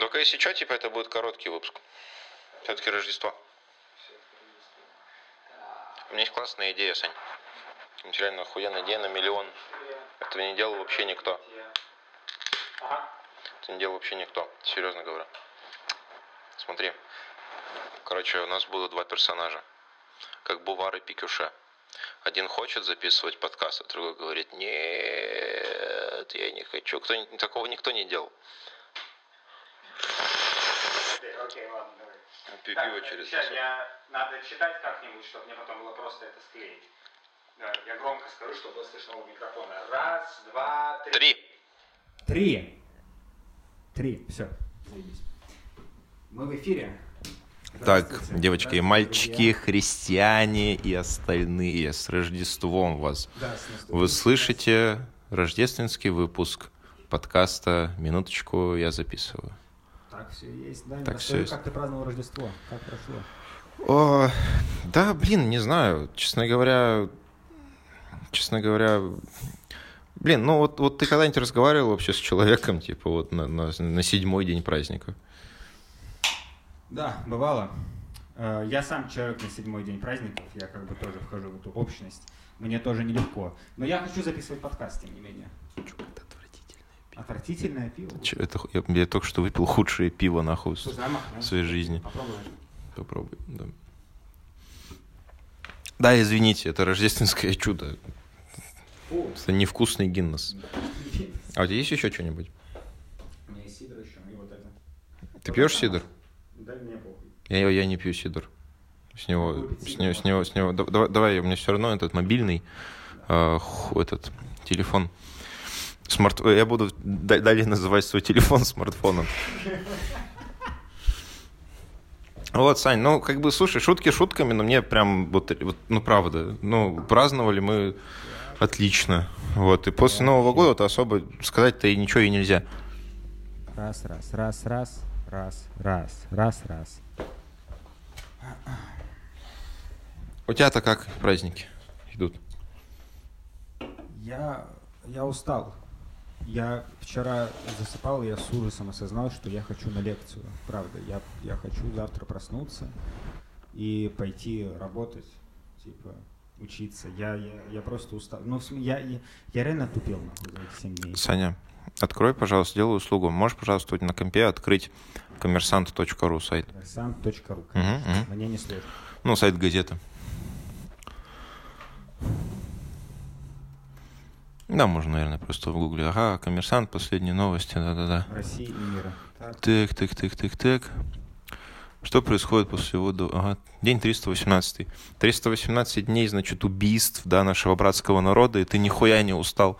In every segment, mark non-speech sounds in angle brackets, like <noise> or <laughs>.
Только если что, типа это будет короткий выпуск. Все-таки Рождество. У меня есть классная идея, Сань. Реально охуенная идея на миллион. Это не делал вообще никто. Это не делал вообще никто. Серьезно говорю. Смотри. Короче, у нас было два персонажа. Как Бувар и Пикюше. Один хочет записывать подкаст, а другой говорит, нет, я не хочу. Кто, такого никто не делал. Окей, ладно, давай. Пи- Так, Пиво через щас носок. я надо читать как-нибудь, чтобы мне потом было просто это склеить. Да, я громко скажу, чтобы было слышно у микрофона. Раз, два, три. Три. Три. Три. Все. Заебись. Мы в эфире. Так, девочки и мальчики, друзья. христиане и остальные, с Рождеством вас. Да, с наступившим. Вы слышите рождественский выпуск подкаста «Минуточку, я записываю». Все есть. Да, Так расскажи, всё есть. Как ты праздновал Рождество? Как прошло? О, да, блин, не знаю. Честно говоря, честно говоря, блин, ну вот, вот ты когда-нибудь разговаривал вообще с человеком, типа вот на, на, на седьмой день праздника? Да, бывало. Э, Я сам человек на седьмой день праздников, я как бы тоже вхожу в эту общность. Мне тоже нелегко. Но я хочу записывать подкаст, тем не менее. Отвратительное пиво. Чё, это, я, я только что выпил худшее пиво, нахуй, Слушай, в своей жизни. Попробуй. Попробуй, да. Да, извините, это рождественское чудо. Фу. Это невкусный Гиннес. А у тебя есть еще что-нибудь? У меня есть сидр еще, и вот это. Ты пьешь сидр? Да, мне похуй. Я, я не пью сидр. С него, с него, с него, с него. да- Давай, давай, у меня все равно этот мобильный, э, этот телефон. Смарт... Я буду да- далее называть свой телефон смартфоном. Вот, Сань, ну, как бы, слушай, шутки шутками, но мне прям, вот, вот, ну, правда, ну, праздновали мы отлично. Вот, и после Нового года-то особо сказать-то и ничего и нельзя. Раз, раз, раз, раз, раз, раз, раз, раз. У тебя-то как праздники идут? Я, я устал. Я вчера засыпал, я с ужасом осознал, что я хочу на лекцию. Правда, я, я хочу завтра проснуться и пойти работать, типа, учиться. Я, я, я просто устал. Ну, я, я, я реально тупел нахуй за эти 7 дней. Саня, открой, пожалуйста, сделай услугу. Можешь, пожалуйста, на компе открыть коммерсант.ру сайт? Сам.ру. Мгм, мгм. Мне не сложно. Ну, сайт газеты. Да, можно, наверное, просто в гугле. Ага, коммерсант, последние новости, да-да-да. России и мира. Так. Так, так, так, так. Что происходит после ввода? Ага, день 318. 318 дней, значит, убийств, да, нашего братского народа, и ты нихуя не устал.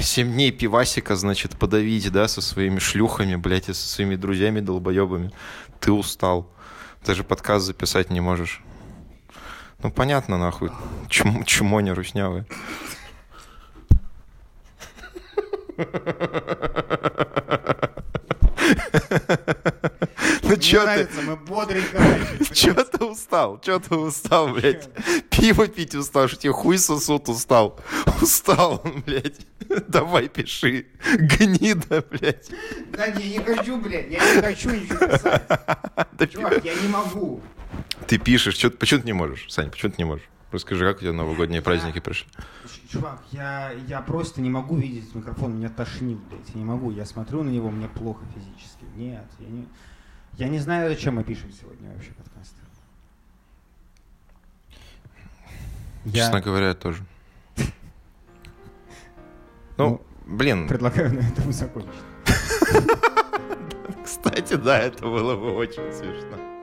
Семь дней пивасика, значит, подавить, да, со своими шлюхами, блядь, и со своими друзьями долбоебами. Ты устал. Даже подкаст записать не можешь. Ну, понятно, нахуй. Чмо, чмо не руснявое. Ну, чё ты? мы бодренько. <laughs> Чё ты устал? Чё ты устал, блядь? Пиво пить устал, что тебе хуй сосут устал. Устал, блядь. Давай пиши. Гнида, блядь. Да не, не хочу, блядь, я не хочу ничего писать. <laughs> Чувак, я не могу. Ты пишешь, чё, почему ты не можешь? Сань, почему ты не можешь? Расскажи, как у тебя новогодние праздники прошли? Чувак, я, я просто не могу видеть микрофон, меня тошнит, блядь, я не могу. Я смотрю на него, мне плохо физически. Нет, я не... Я не знаю, зачем мы пишем сегодня вообще подкаст. Я Честно говоря, я тоже. <laughs> Ну, блин, предлагаю на этом закончить. <laughs> кстати, да, это было бы очень смешно.